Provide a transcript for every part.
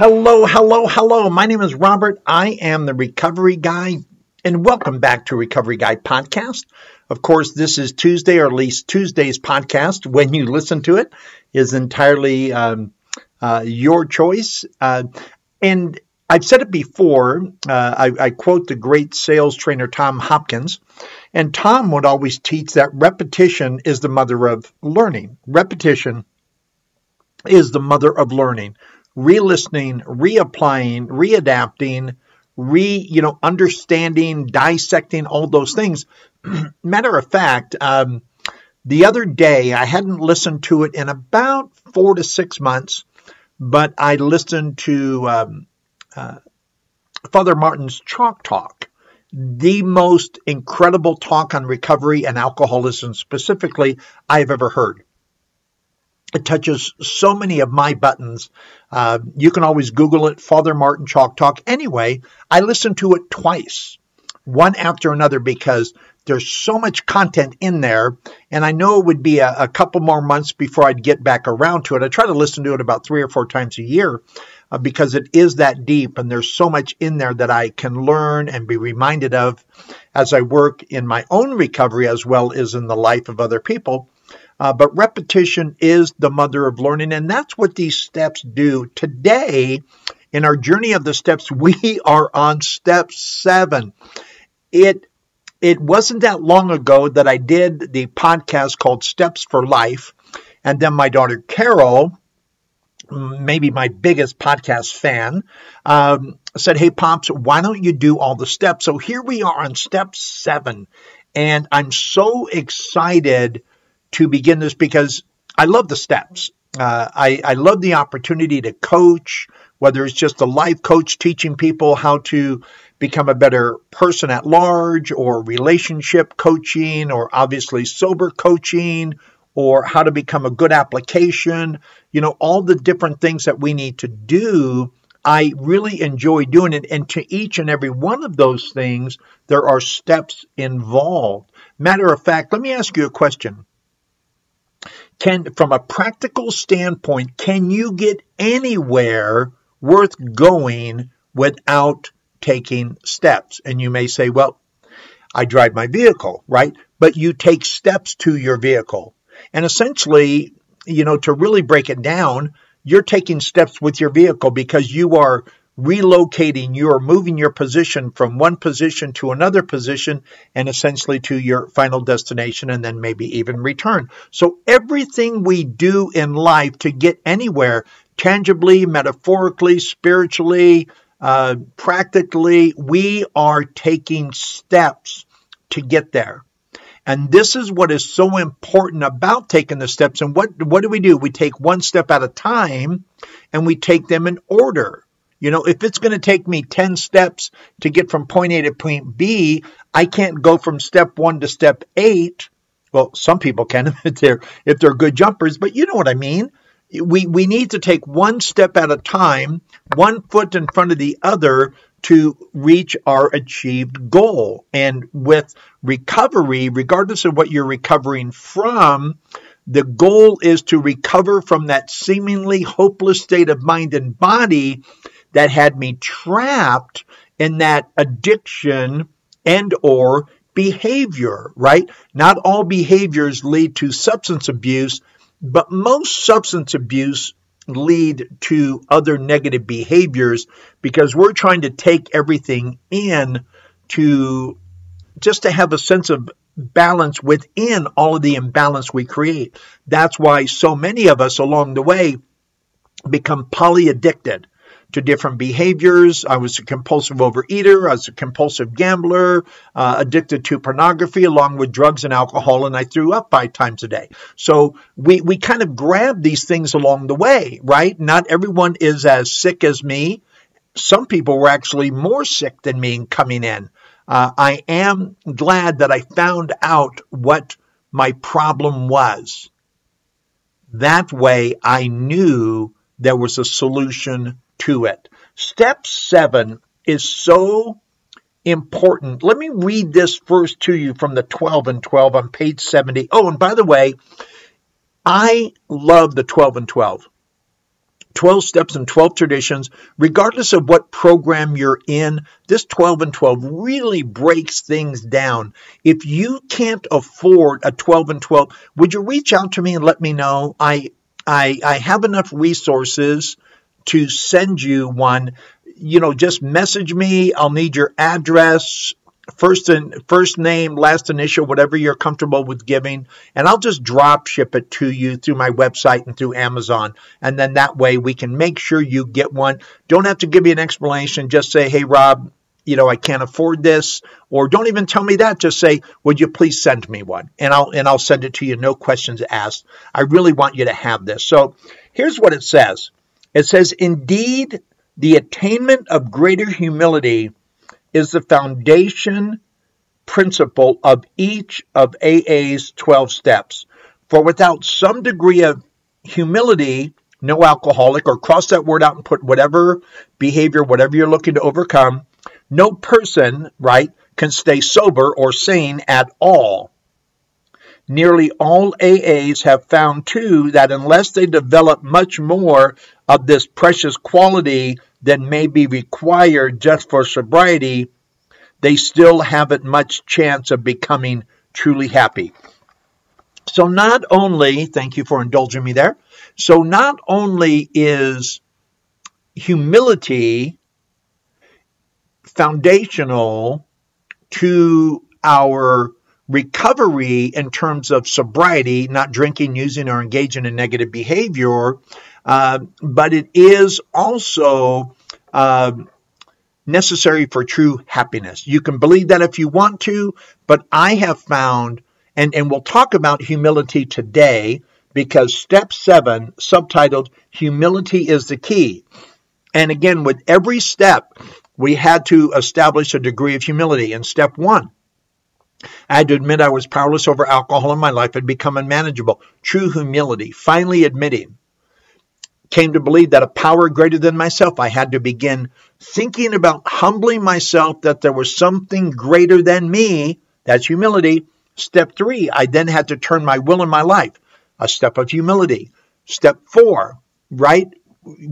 Hello, hello, hello. My name is Robert. I am the Recovery Guy, and welcome back to Recovery Guy Podcast. Of course, this is Tuesday, or at least Tuesday's podcast. When you listen to it, is entirely um, uh, your choice. Uh, and I've said it before. Uh, I, I quote the great sales trainer Tom Hopkins, and Tom would always teach that repetition is the mother of learning. Repetition is the mother of learning re-listening, reapplying, readapting, re you know understanding, dissecting all those things. Matter of fact, um, the other day I hadn't listened to it in about four to six months, but I listened to um, uh, Father Martin's Chalk Talk. The most incredible talk on recovery and alcoholism specifically I have ever heard. It touches so many of my buttons. Uh, you can always Google it, Father Martin Chalk Talk. Anyway, I listened to it twice, one after another, because there's so much content in there. And I know it would be a, a, couple more months before I'd get back around to it. I try to listen to it about three or four times a year uh, because it is that deep and there's so much in there that I can learn and be reminded of as I work in my own recovery as well as in the life of other people. Uh, but repetition is the mother of learning, and that's what these steps do. Today, in our journey of the steps, we are on step seven. It it wasn't that long ago that I did the podcast called Steps for Life, and then my daughter Carol, maybe my biggest podcast fan, um, said, "Hey, pops, why don't you do all the steps?" So here we are on step seven, and I'm so excited to begin this because I love the steps. Uh, I, I love the opportunity to coach, whether it's just a life coach teaching people how to become a better person at large, or relationship coaching, or obviously sober coaching, or how to become a good application. You know, all the different things that we need to do. I really enjoy doing it. And to each and every one of those things, there are steps involved. Matter of fact, let me ask you a question can from a practical standpoint can you get anywhere worth going without taking steps? And you may say well i drive my vehicle right? But you take steps to your vehicle. And essentially you know to really break it down you're taking steps with your vehicle because you are relocating, you are moving your position from one position to another position and essentially to your final destination and then maybe even return. So everything we do in life to get anywhere, tangibly, metaphorically, spiritually, uh, practically, we are taking steps to get there. And this is what is so important about taking the steps. And what, what do we do? We take one step at a time and we take them in order. You know, if it's going to take me 10 steps to get from point A to point B, I can't go from step one to step eight. Well, some people can if they're, if they're good jumpers, but you know what I mean. We, we need to take one step at a time, one foot in front of the other to reach our achieved goal. And with recovery, regardless of what you're recovering from, the goal is to recover from that seemingly hopeless state of mind and body that had me trapped in that addiction and or behavior, right? Not all behaviors lead to substance abuse, but most substance abuse lead to other negative behaviors because we're trying to take everything in to just to have a sense of balance within all of the imbalance we create. That's why so many of us along the way become polyaddicted to different behaviors. I was a compulsive overeater, I was a compulsive gambler, uh, addicted to pornography, along with drugs and alcohol, and I threw up five times a day. So we, we kind of grab these things along the way, right? Not everyone is as sick as me. Some people were actually more sick than me coming in. Uh, I am glad that I found out what my problem was. That way I knew there was a solution to it. Step seven is so important. Let me read this first to you from the 12 and 12 on page 70. Oh, and by the way, I love the 12 and 12. 12 steps and 12 traditions, regardless of what program you're in, this 12 and 12 really breaks things down. If you can't afford a 12 and 12, would you reach out to me and let me know? I I, I have enough resources to send you one. You know, just message me. I'll need your address, first and first name, last initial, whatever you're comfortable with giving, and I'll just drop ship it to you through my website and through Amazon. And then that way we can make sure you get one. Don't have to give me an explanation. Just say, hey, Rob, you know, I can't afford this, or don't even tell me that. Just say, would you please send me one? And I'll and I'll send it to you, no questions asked. I really want you to have this. So here's what it says. It says, indeed, the attainment of greater humility is the foundation principle of each of AA's 12 steps. For without some degree of humility, no alcoholic, or cross that word out and put whatever behavior, whatever you're looking to overcome, no person, right, can stay sober or sane at all. Nearly all AAs have found too that unless they develop much more of this precious quality than may be required just for sobriety, they still haven't much chance of becoming truly happy. So, not only, thank you for indulging me there, so not only is humility foundational to our recovery in terms of sobriety, not drinking, using, or engaging in negative behavior, uh, but it is also uh, necessary for true happiness. You can believe that if you want to, but I have found, and, and we'll talk about humility today because step seven, subtitled Humility is the Key. And again, with every step, we had to establish a degree of humility. In step one, I had to admit I was powerless over alcohol and my life had become unmanageable. True humility, finally admitting, came to believe that a power greater than myself, I had to begin thinking about humbling myself that there was something greater than me. That's humility. Step three, I then had to turn my will in my life, a step of humility. Step four, right,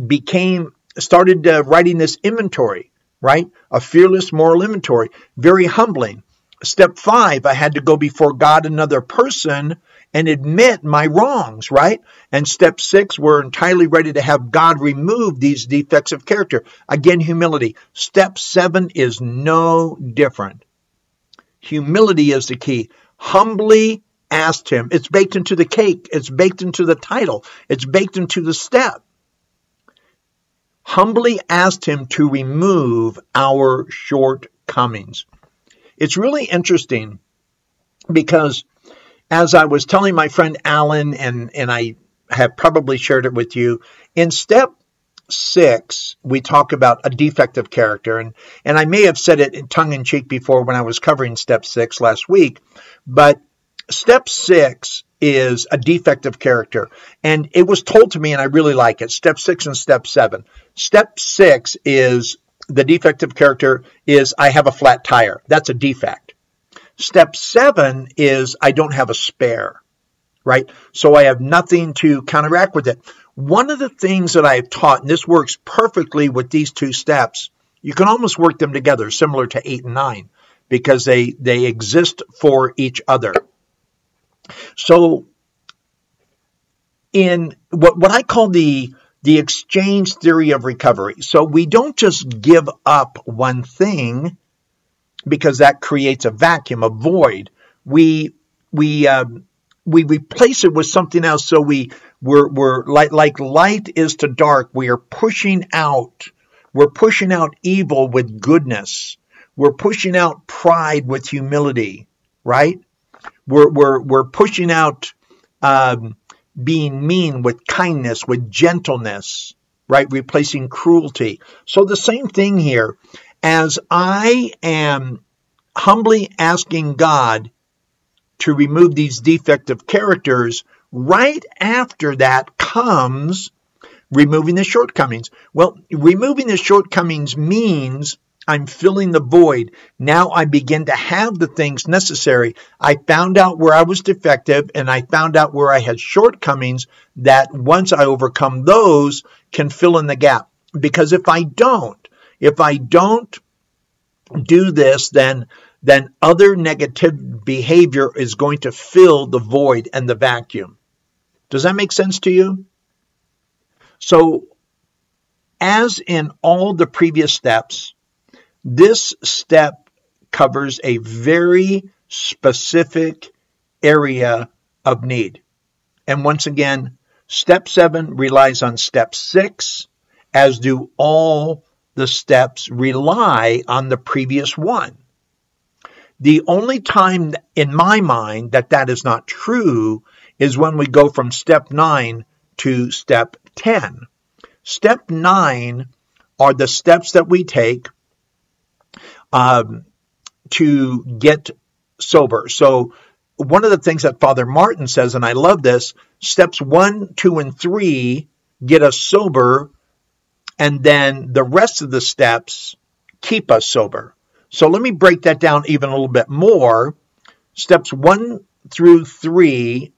became, started uh, writing this inventory right? A fearless moral inventory, very humbling. Step five, I had to go before God, another person, and admit my wrongs, right? And step six, we're entirely ready to have God remove these defects of character. Again, humility. Step seven is no different. Humility is the key. Humbly asked Him. It's baked into the cake, it's baked into the title, it's baked into the step humbly asked him to remove our shortcomings. It's really interesting because as I was telling my friend Alan, and, and I have probably shared it with you, in step six, we talk about a defective character. And, and I may have said it tongue in cheek before when I was covering step six last week, but step six is a defective character. And it was told to me, and I really like it. Step six and step seven. Step six is the defective character is I have a flat tire. That's a defect. Step seven is I don't have a spare, right? So I have nothing to counteract with it. One of the things that I have taught, and this works perfectly with these two steps, you can almost work them together, similar to eight and nine, because they, they exist for each other. So in what, what I call the the exchange theory of recovery. So we don't just give up one thing because that creates a vacuum, a void. We we um, we replace it with something else. So we we're, we're like like light is to dark. We are pushing out We're pushing out evil with goodness. We're pushing out pride with humility, right? We're, we're, we're pushing out um, being mean with kindness, with gentleness, right? Replacing cruelty. So the same thing here. As I am humbly asking God to remove these defective characters, right after that comes removing the shortcomings. Well, removing the shortcomings means I'm filling the void. Now I begin to have the things necessary. I found out where I was defective and I found out where I had shortcomings that once I overcome those can fill in the gap. Because if I don't, if I don't do this, then then other negative behavior is going to fill the void and the vacuum. Does that make sense to you? So, as in all the previous steps, this step covers a very specific area of need. And once again, step seven relies on step six, as do all the steps rely on the previous one. The only time in my mind that that is not true is when we go from step nine to step 10. Step 9 are the steps that we take um, to get sober. So, one of the things that Father Martin says, and I love this steps 1, 2, and 3 get us sober, and then the rest of the steps keep us sober. So, let me break that down even a little bit more. Steps 1 through 3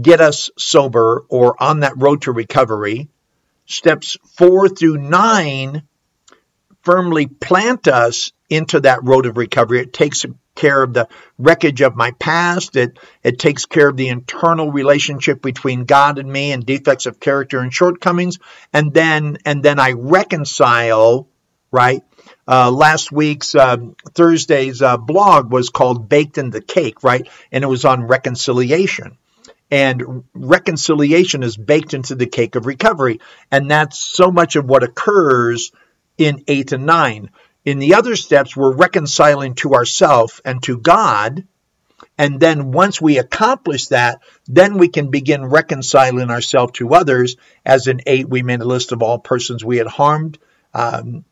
get us sober or on that road to recovery. Steps four through nine firmly plant us into that road of recovery. It takes care of the wreckage of my past. It, it takes care of the internal relationship between God and me and defects of character and shortcomings. And then, and then I reconcile, right? Uh, last week's uh, Thursday's uh, blog was called Baked in the Cake, right? And it was on reconciliation and reconciliation is baked into the cake of recovery. And that's so much of what occurs in 8 and 9. In the other steps, we're reconciling to ourselves and to God. And then once we accomplish that, then we can begin reconciling ourselves to others. As in 8, we made a list of all persons we had harmed. Um,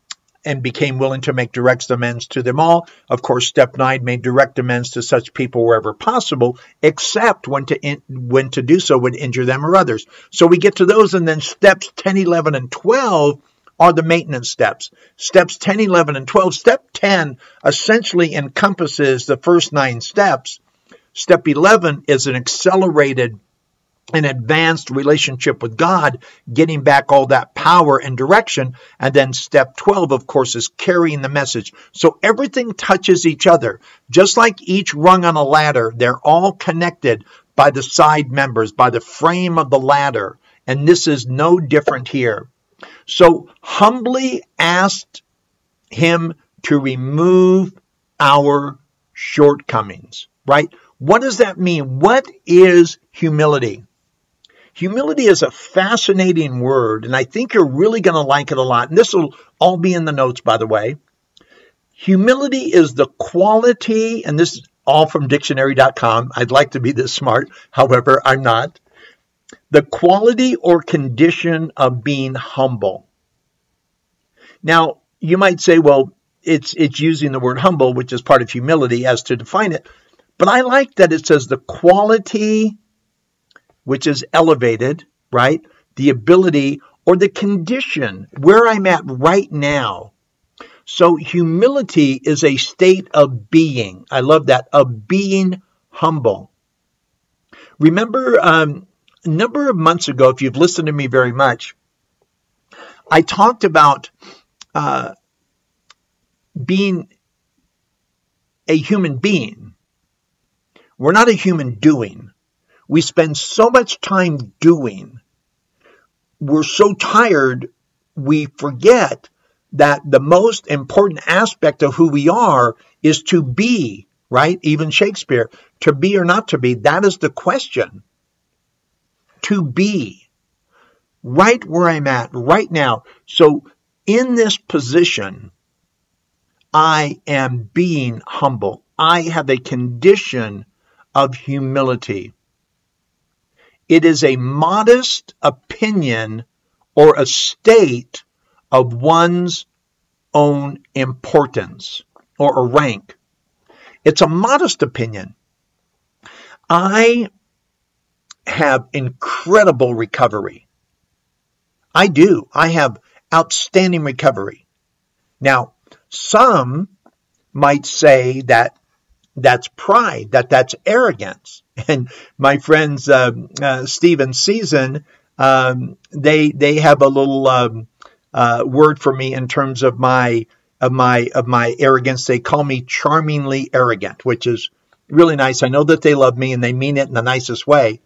and became willing to make direct amends to them all. Of course, step nine made direct amends to such people wherever possible, except when to in, when to do so would injure them or others. So we get to those, and then steps 10, 11, and 12 are the maintenance steps. Steps 10, 11, and 12. Step 10 essentially encompasses the first nine steps. Step 11 is an accelerated an advanced relationship with God, getting back all that power and direction. And then step 12, of course, is carrying the message. So everything touches each other. Just like each rung on a ladder, they're all connected by the side members, by the frame of the ladder. And this is no different here. So humbly asked him to remove our shortcomings, right? What does that mean? What is humility? Humility is a fascinating word, and I think you're really going to like it a lot. And this will all be in the notes, by the way. Humility is the quality, and this is all from dictionary.com. I'd like to be this smart, however, I'm not. The quality or condition of being humble. Now, you might say, well, it's it's using the word humble, which is part of humility, as to define it. But I like that it says the quality which is elevated, right? The ability or the condition where I'm at right now. So humility is a state of being. I love that, of being humble. Remember, um, a number of months ago, if you've listened to me very much, I talked about uh, being a human being. We're not a human doing. We spend so much time doing. We're so tired, we forget that the most important aspect of who we are is to be, right? Even Shakespeare, to be or not to be, that is the question. To be right where I'm at right now. So in this position, I am being humble. I have a condition of humility. It is a modest opinion or a state of one's own importance or a rank. It's a modest opinion. I have incredible recovery. I do. I have outstanding recovery. Now, some might say that that's pride, that that's arrogance. And my friends, uh, uh, Steve Season, um, they they have a little um, uh, word for me in terms of my of my of my arrogance. They call me charmingly arrogant, which is really nice. I know that they love me and they mean it in the nicest way,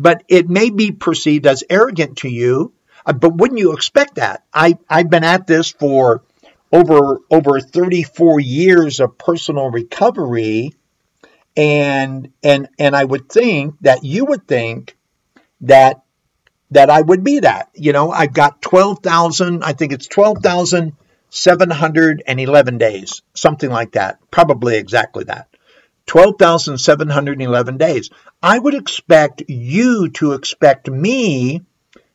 but it may be perceived as arrogant to you. Uh, but wouldn't you expect that? I I've been at this for over over 34 years of personal recovery and and and I would think that you would think that that I would be that you know I've got 12,000 I think it's 12,711 days something like that probably exactly that 12,711 days I would expect you to expect me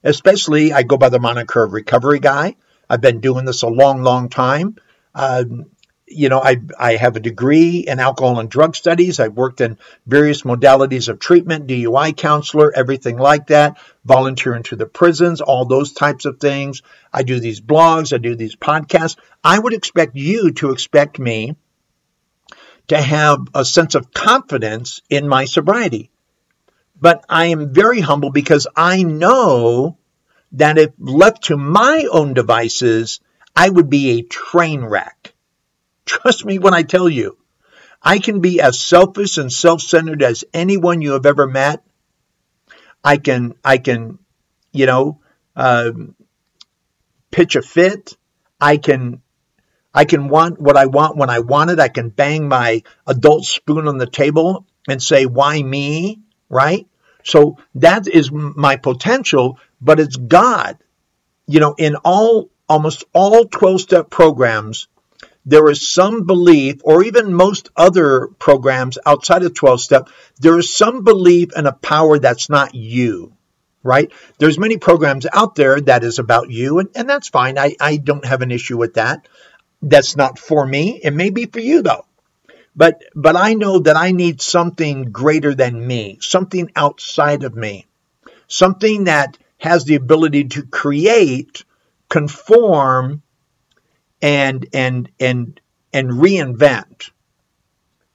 especially I go by the moniker of recovery guy I've been doing this a long, long time. Um, you know, I, I have a degree in alcohol and drug studies. I've worked in various modalities of treatment, DUI counselor, everything like that, volunteering to the prisons, all those types of things. I do these blogs, I do these podcasts. I would expect you to expect me to have a sense of confidence in my sobriety. But I am very humble because I know that if left to my own devices, I would be a train wreck. Trust me when I tell you, I can be as selfish and self-centered as anyone you have ever met. I can, I can, you know, uh, pitch a fit. I can, I can want what I want when I want it. I can bang my adult spoon on the table and say, "Why me?" Right? So that is my potential, but it's God. You know, in all almost all 12 step programs, there is some belief, or even most other programs outside of 12 step, there is some belief in a power that's not you, right? There's many programs out there that is about you, and, and that's fine. I, I don't have an issue with that. That's not for me. It may be for you though. But but I know that I need something greater than me, something outside of me, something that has the ability to create, conform, and and and and reinvent,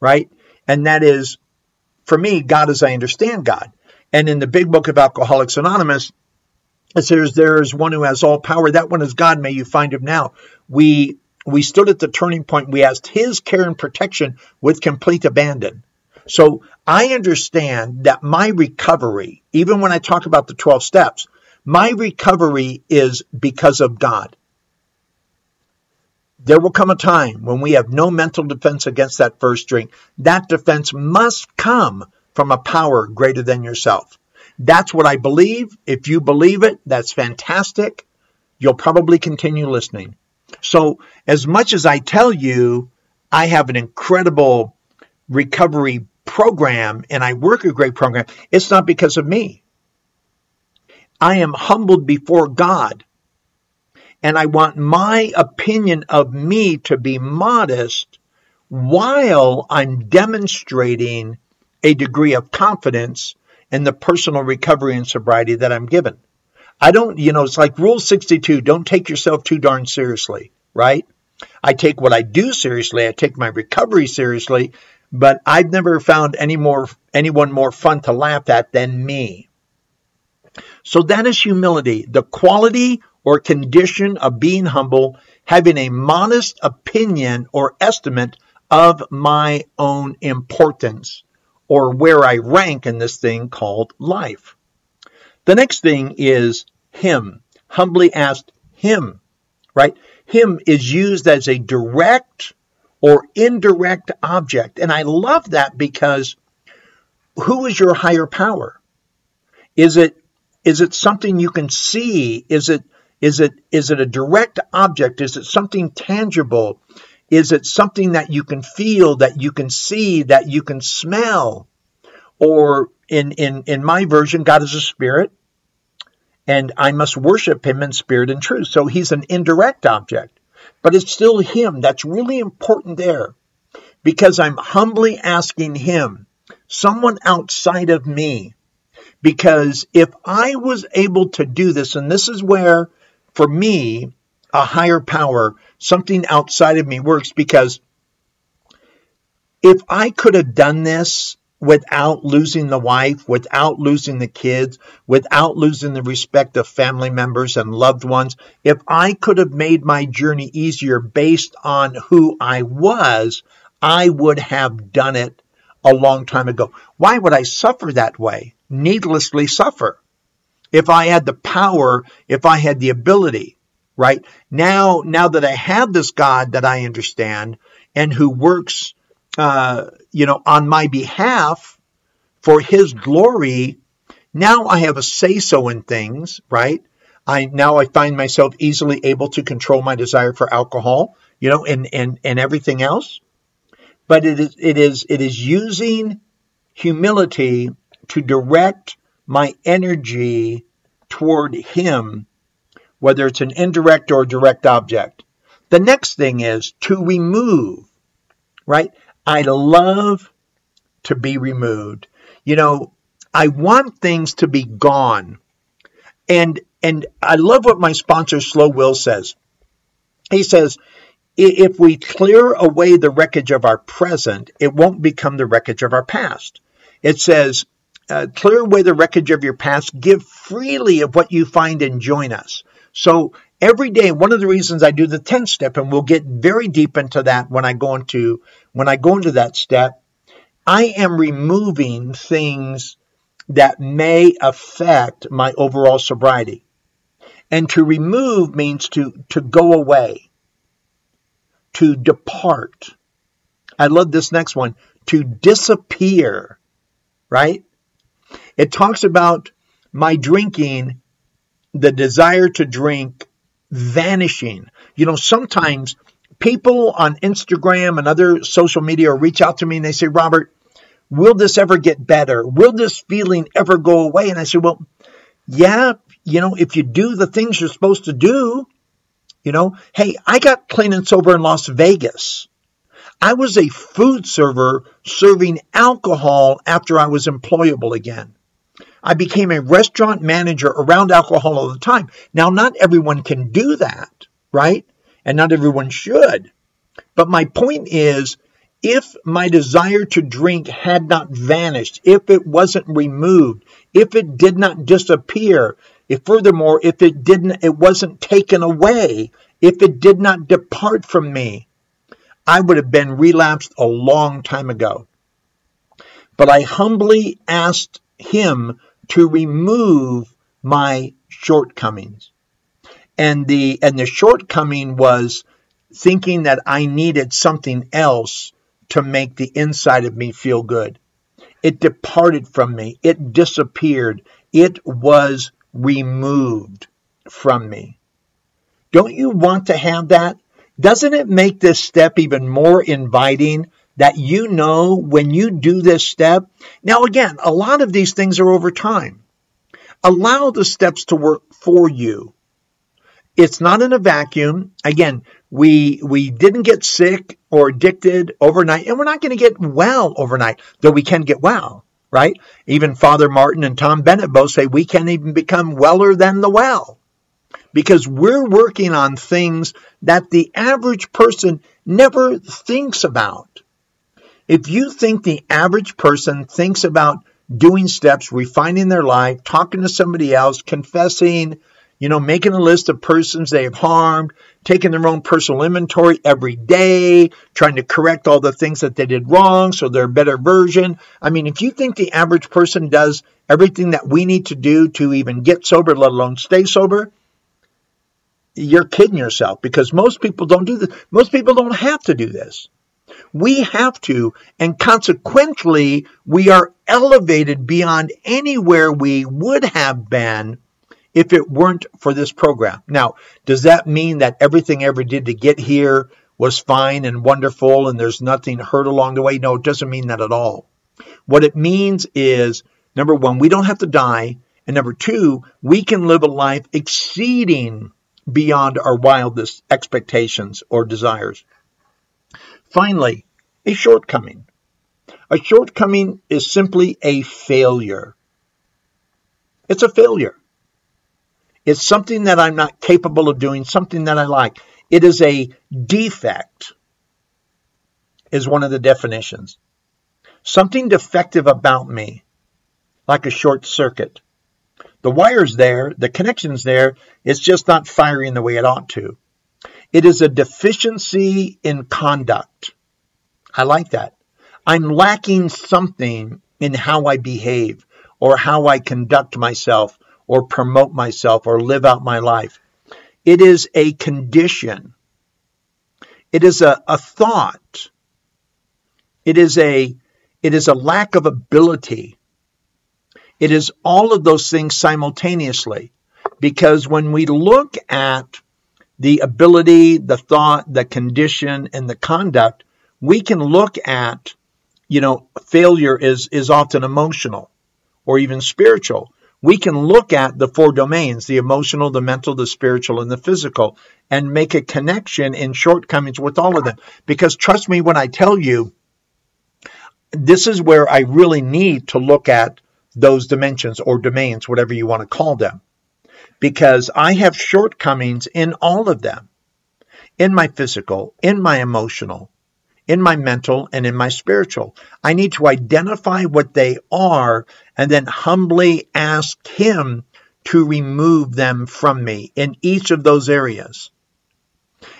right? And that is, for me, God as I understand God. And in the big book of Alcoholics Anonymous, it says there is one who has all power. That one is God. May you find him now. We we stood at the turning point. We asked his care and protection with complete abandon. So I understand that my recovery, even when I talk about the 12 steps, my recovery is because of God. There will come a time when we have no mental defense against that first drink. That defense must come from a power greater than yourself. That's what I believe. If you believe it, that's fantastic. You'll probably continue listening. So, as much as I tell you, I have an incredible recovery program and I work a great program, it's not because of me. I am humbled before God. And I want my opinion of me to be modest while I'm demonstrating a degree of confidence in the personal recovery and sobriety that I'm given. I don't, you know, it's like Rule 62 don't take yourself too darn seriously, right? I take what I do seriously, I take my recovery seriously, but I've never found any more anyone more fun to laugh at than me. So that is humility, the quality or condition of being humble, having a modest opinion or estimate of my own importance or where I rank in this thing called life. The next thing is him. Humbly asked him, right? Him is used as a direct or indirect object. And I love that because who is your higher power? Is it is it something you can see? Is it Is it is it a direct object? Is it something tangible? Is it something that you can feel, that you can see, that you can smell? Or in in in my version, God is a spirit, and I must worship him in spirit and truth. So he's an indirect object, but it's still him. That's really important there because I'm humbly asking him, someone outside of me. Because if I was able to do this, and this is where, for me, a higher power, something outside of me works, because if I could have done this without losing the wife, without losing the kids, without losing the respect of family members and loved ones, if I could have made my journey easier based on who I was, I would have done it a long time ago. Why would I suffer that way? Needlessly suffer. If I had the power, if I had the ability, right? Now, now that I have this God that I understand and who works, uh, you know, on my behalf for his glory, now I have a say so in things, right? I now I find myself easily able to control my desire for alcohol, you know, and and and everything else. But it is it is it is using humility to direct my energy toward him whether it's an indirect or direct object. The next thing is to remove right i love to be removed you know i want things to be gone and and i love what my sponsor slow will says he says if we clear away the wreckage of our present, it won't become the wreckage of our past. It says, uh, clear away the wreckage of your past, give freely of what you find and join us. So every day, one of the reasons I do the 10 step, and we'll get very deep into that when I go into, when I go into that step, I am removing things that may affect my overall sobriety. And to remove means to, to go away to depart. I love this next one to disappear, right? It talks about my drinking, the desire to drink vanishing. You know, sometimes people on Instagram and other social media reach out to me and they say, Robert, will this ever get better? Will this feeling ever go away? And I say, well, yeah, you know, if you do the things you're supposed to do, you know, hey, I got clean and sober in Las Vegas. I was a food server serving alcohol after I was employable again. I became a restaurant manager around alcohol all the time. Now, not everyone can do that, right? And not everyone should. But my point is, if my desire to drink had not vanished, if it wasn't removed, if it did not disappear, if furthermore, if it didn't, it wasn't taken away, if it did not depart from me, I would have been relapsed a long time ago. But I humbly asked him to remove my shortcomings. And the and the shortcoming was thinking that I needed something else to make the inside of me feel good. It departed from me. It disappeared. It was removed from me. Don't you want to have that? Doesn't it make this step even more inviting that you know when you do this step? Now, again, a lot of these things are over time. Allow the steps to work for you. It's not in a vacuum. Again, we we didn't get sick or addicted overnight, and we're not going to get well overnight, though we can get well right? Even Father Martin and Tom Bennett both say we can't even become weller than the well because we're working on things that the average person never thinks about. If you think the average person thinks about doing steps, refining their life, talking to somebody else, confessing, you know, making a list of persons they have harmed, taking their own personal inventory every day, trying to correct all the things that they did wrong so they're a better version. I mean, if you think the average person does everything that we need to do to even get sober, let alone stay sober, you're kidding yourself because most people don't do this. Most people don't have to do this. We have to, and consequently, we are elevated beyond anywhere we would have been if it weren't for this program. Now, does that mean that everything I ever did to get here was fine and wonderful and there's nothing hurt along the way? No, it doesn't mean that at all. What it means is number one, we don't have to die. And number two, we can live a life exceeding beyond our wildest expectations or desires. Finally, a shortcoming. A shortcoming is simply a failure. It's a failure. It's something that I'm not capable of doing, something that I like. It is a defect, is one of the definitions. Something defective about me, like a short circuit. The wire's there, the connection's there, it's just not firing the way it ought to. It is a deficiency in conduct. I like that. I'm lacking something in how I behave or how I conduct myself or promote myself or live out my life. It is a condition. It is a, a thought. It is a it is a lack of ability. It is all of those things simultaneously. Because when we look at the ability, the thought, the condition, and the conduct, we can look at, you know, failure is, is often emotional or even spiritual. We can look at the four domains, the emotional, the mental, the spiritual, and the physical, and make a connection in shortcomings with all of them. Because trust me when I tell you, this is where I really need to look at those dimensions or domains, whatever you want to call them because I have shortcomings in all of them in my physical, in my emotional, in my mental, and in my spiritual. I need to identify what they are and then humbly ask Him to remove them from me in each of those areas.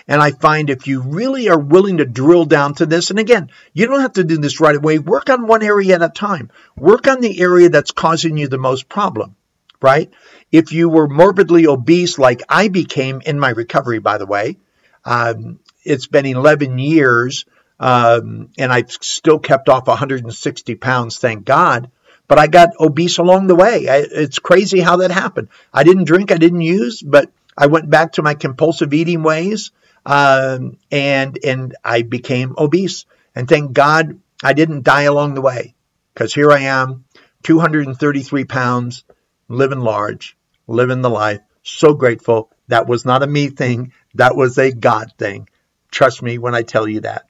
And I find if you really are willing to drill down to this, and again, you don't have to do this right away, work on one area at a time. Work on the area that's causing you the most problem, right? If you were morbidly obese, like I became in my recovery, by the way, um, it's been 11 years, um, and I've still kept off 160 pounds, thank God. But I got obese along the way. I, it's crazy how that happened. I didn't drink, I didn't use, but I went back to my compulsive eating ways, um, and and I became obese. And thank God I didn't die along the way, because here I am, 233 pounds, living large, living the life. So grateful. That was not a me thing. That was a God thing. Trust me when I tell you that.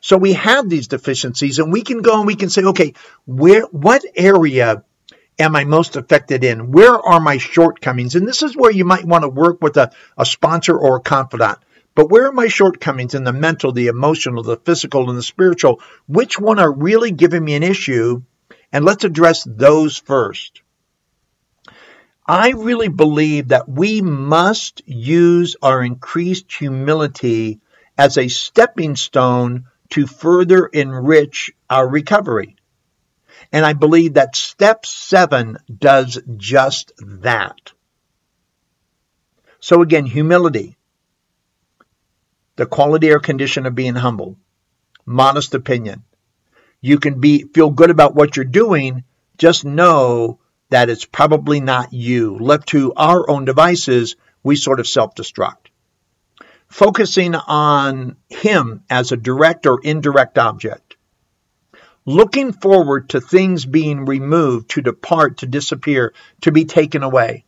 So we have these deficiencies and we can go and we can say, okay, where, what area am I most affected in? Where are my shortcomings? And this is where you might want to work with a, a sponsor or a confidant. But where are my shortcomings in the mental, the emotional, the physical, and the spiritual? Which one are really giving me an issue? And let's address those first. I really believe that we must use our increased humility as a stepping stone to further enrich our recovery. And I believe that step seven does just that. So again, humility, the quality or condition of being humble, modest opinion. You can be feel good about what you're doing, just know that it's probably not you. Left to our own devices, we sort of self destruct. Focusing on Him as a direct or indirect object. Looking forward to things being removed, to depart, to disappear, to be taken away.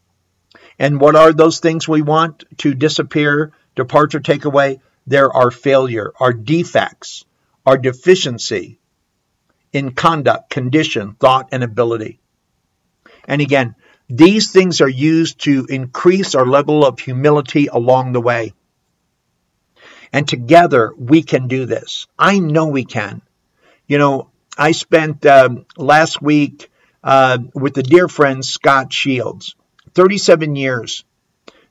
And what are those things we want to disappear, depart, or take away? There are failure, our defects, our deficiency in conduct, condition, thought, and ability. And again, these things are used to increase our level of humility along the way. And together we can do this. I know we can. You know, I spent um, last week uh, with the dear friend Scott Shields, 37 years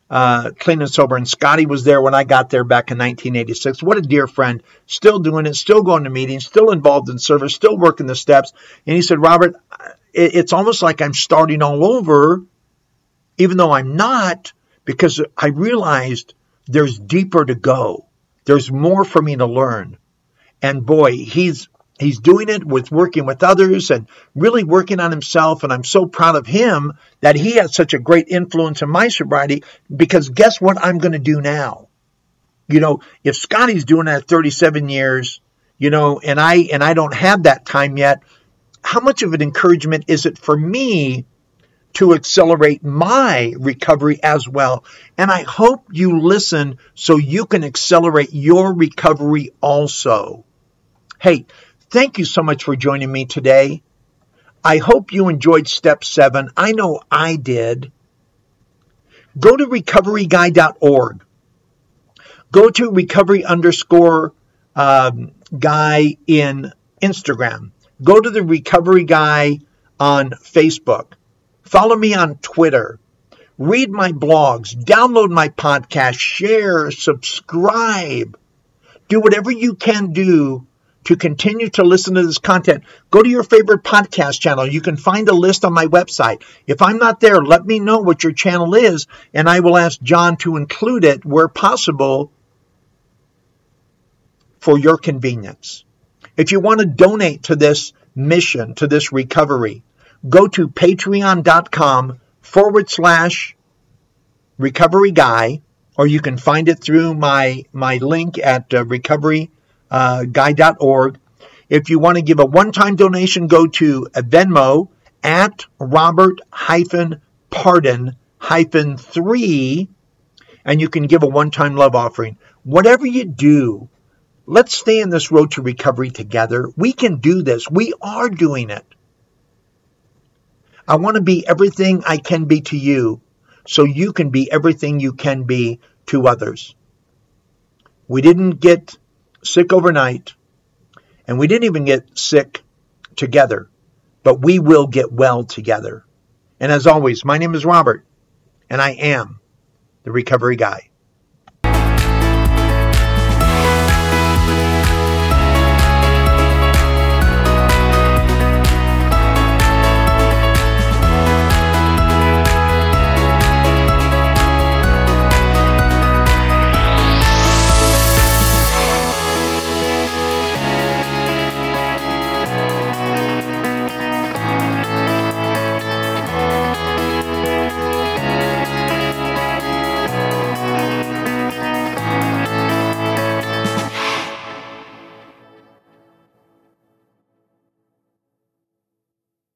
uh, clean and sober. And Scotty was there when I got there back in 1986. What a dear friend. Still doing it, still going to meetings, still involved in service, still working the steps. And he said, Robert, it's almost like I'm starting all over, even though I'm not, because I realized there's deeper to go. There's more for me to learn. And boy, he's he's doing it with working with others and really working on himself. And I'm so proud of him that he has such a great influence in my sobriety because guess what I'm going to do now? You know, if Scotty's doing that 37 years, you know, and I and I don't have that time yet, how much of an encouragement is it for me to accelerate my recovery as well? And I hope you listen so you can accelerate your recovery also. Hey, thank you so much for joining me today. I hope you enjoyed step seven. I know I did. Go to recoveryguy.org. Go to recovery underscore um, guy in Instagram. Go to the recovery guy on Facebook. Follow me on Twitter. Read my blogs. Download my podcast. Share. Subscribe. Do whatever you can do to continue to listen to this content, go to your favorite podcast channel. You can find a list on my website. If I'm not there, let me know what your channel is, and I will ask John to include it where possible for your convenience. If you want to donate to this mission, to this recovery, go to patreon.com forward slash recovery guy, or you can find it through my, my link at uh, recoveryguy.org. Uh, if you want to give a one-time donation, go to Venmo at Robert hyphen pardon hyphen three, and you can give a one-time love offering. Whatever you do, Let's stay in this road to recovery together. We can do this. We are doing it. I want to be everything I can be to you so you can be everything you can be to others. We didn't get sick overnight, and we didn't even get sick together, but we will get well together. And as always, my name is Robert, and I am the recovery guy.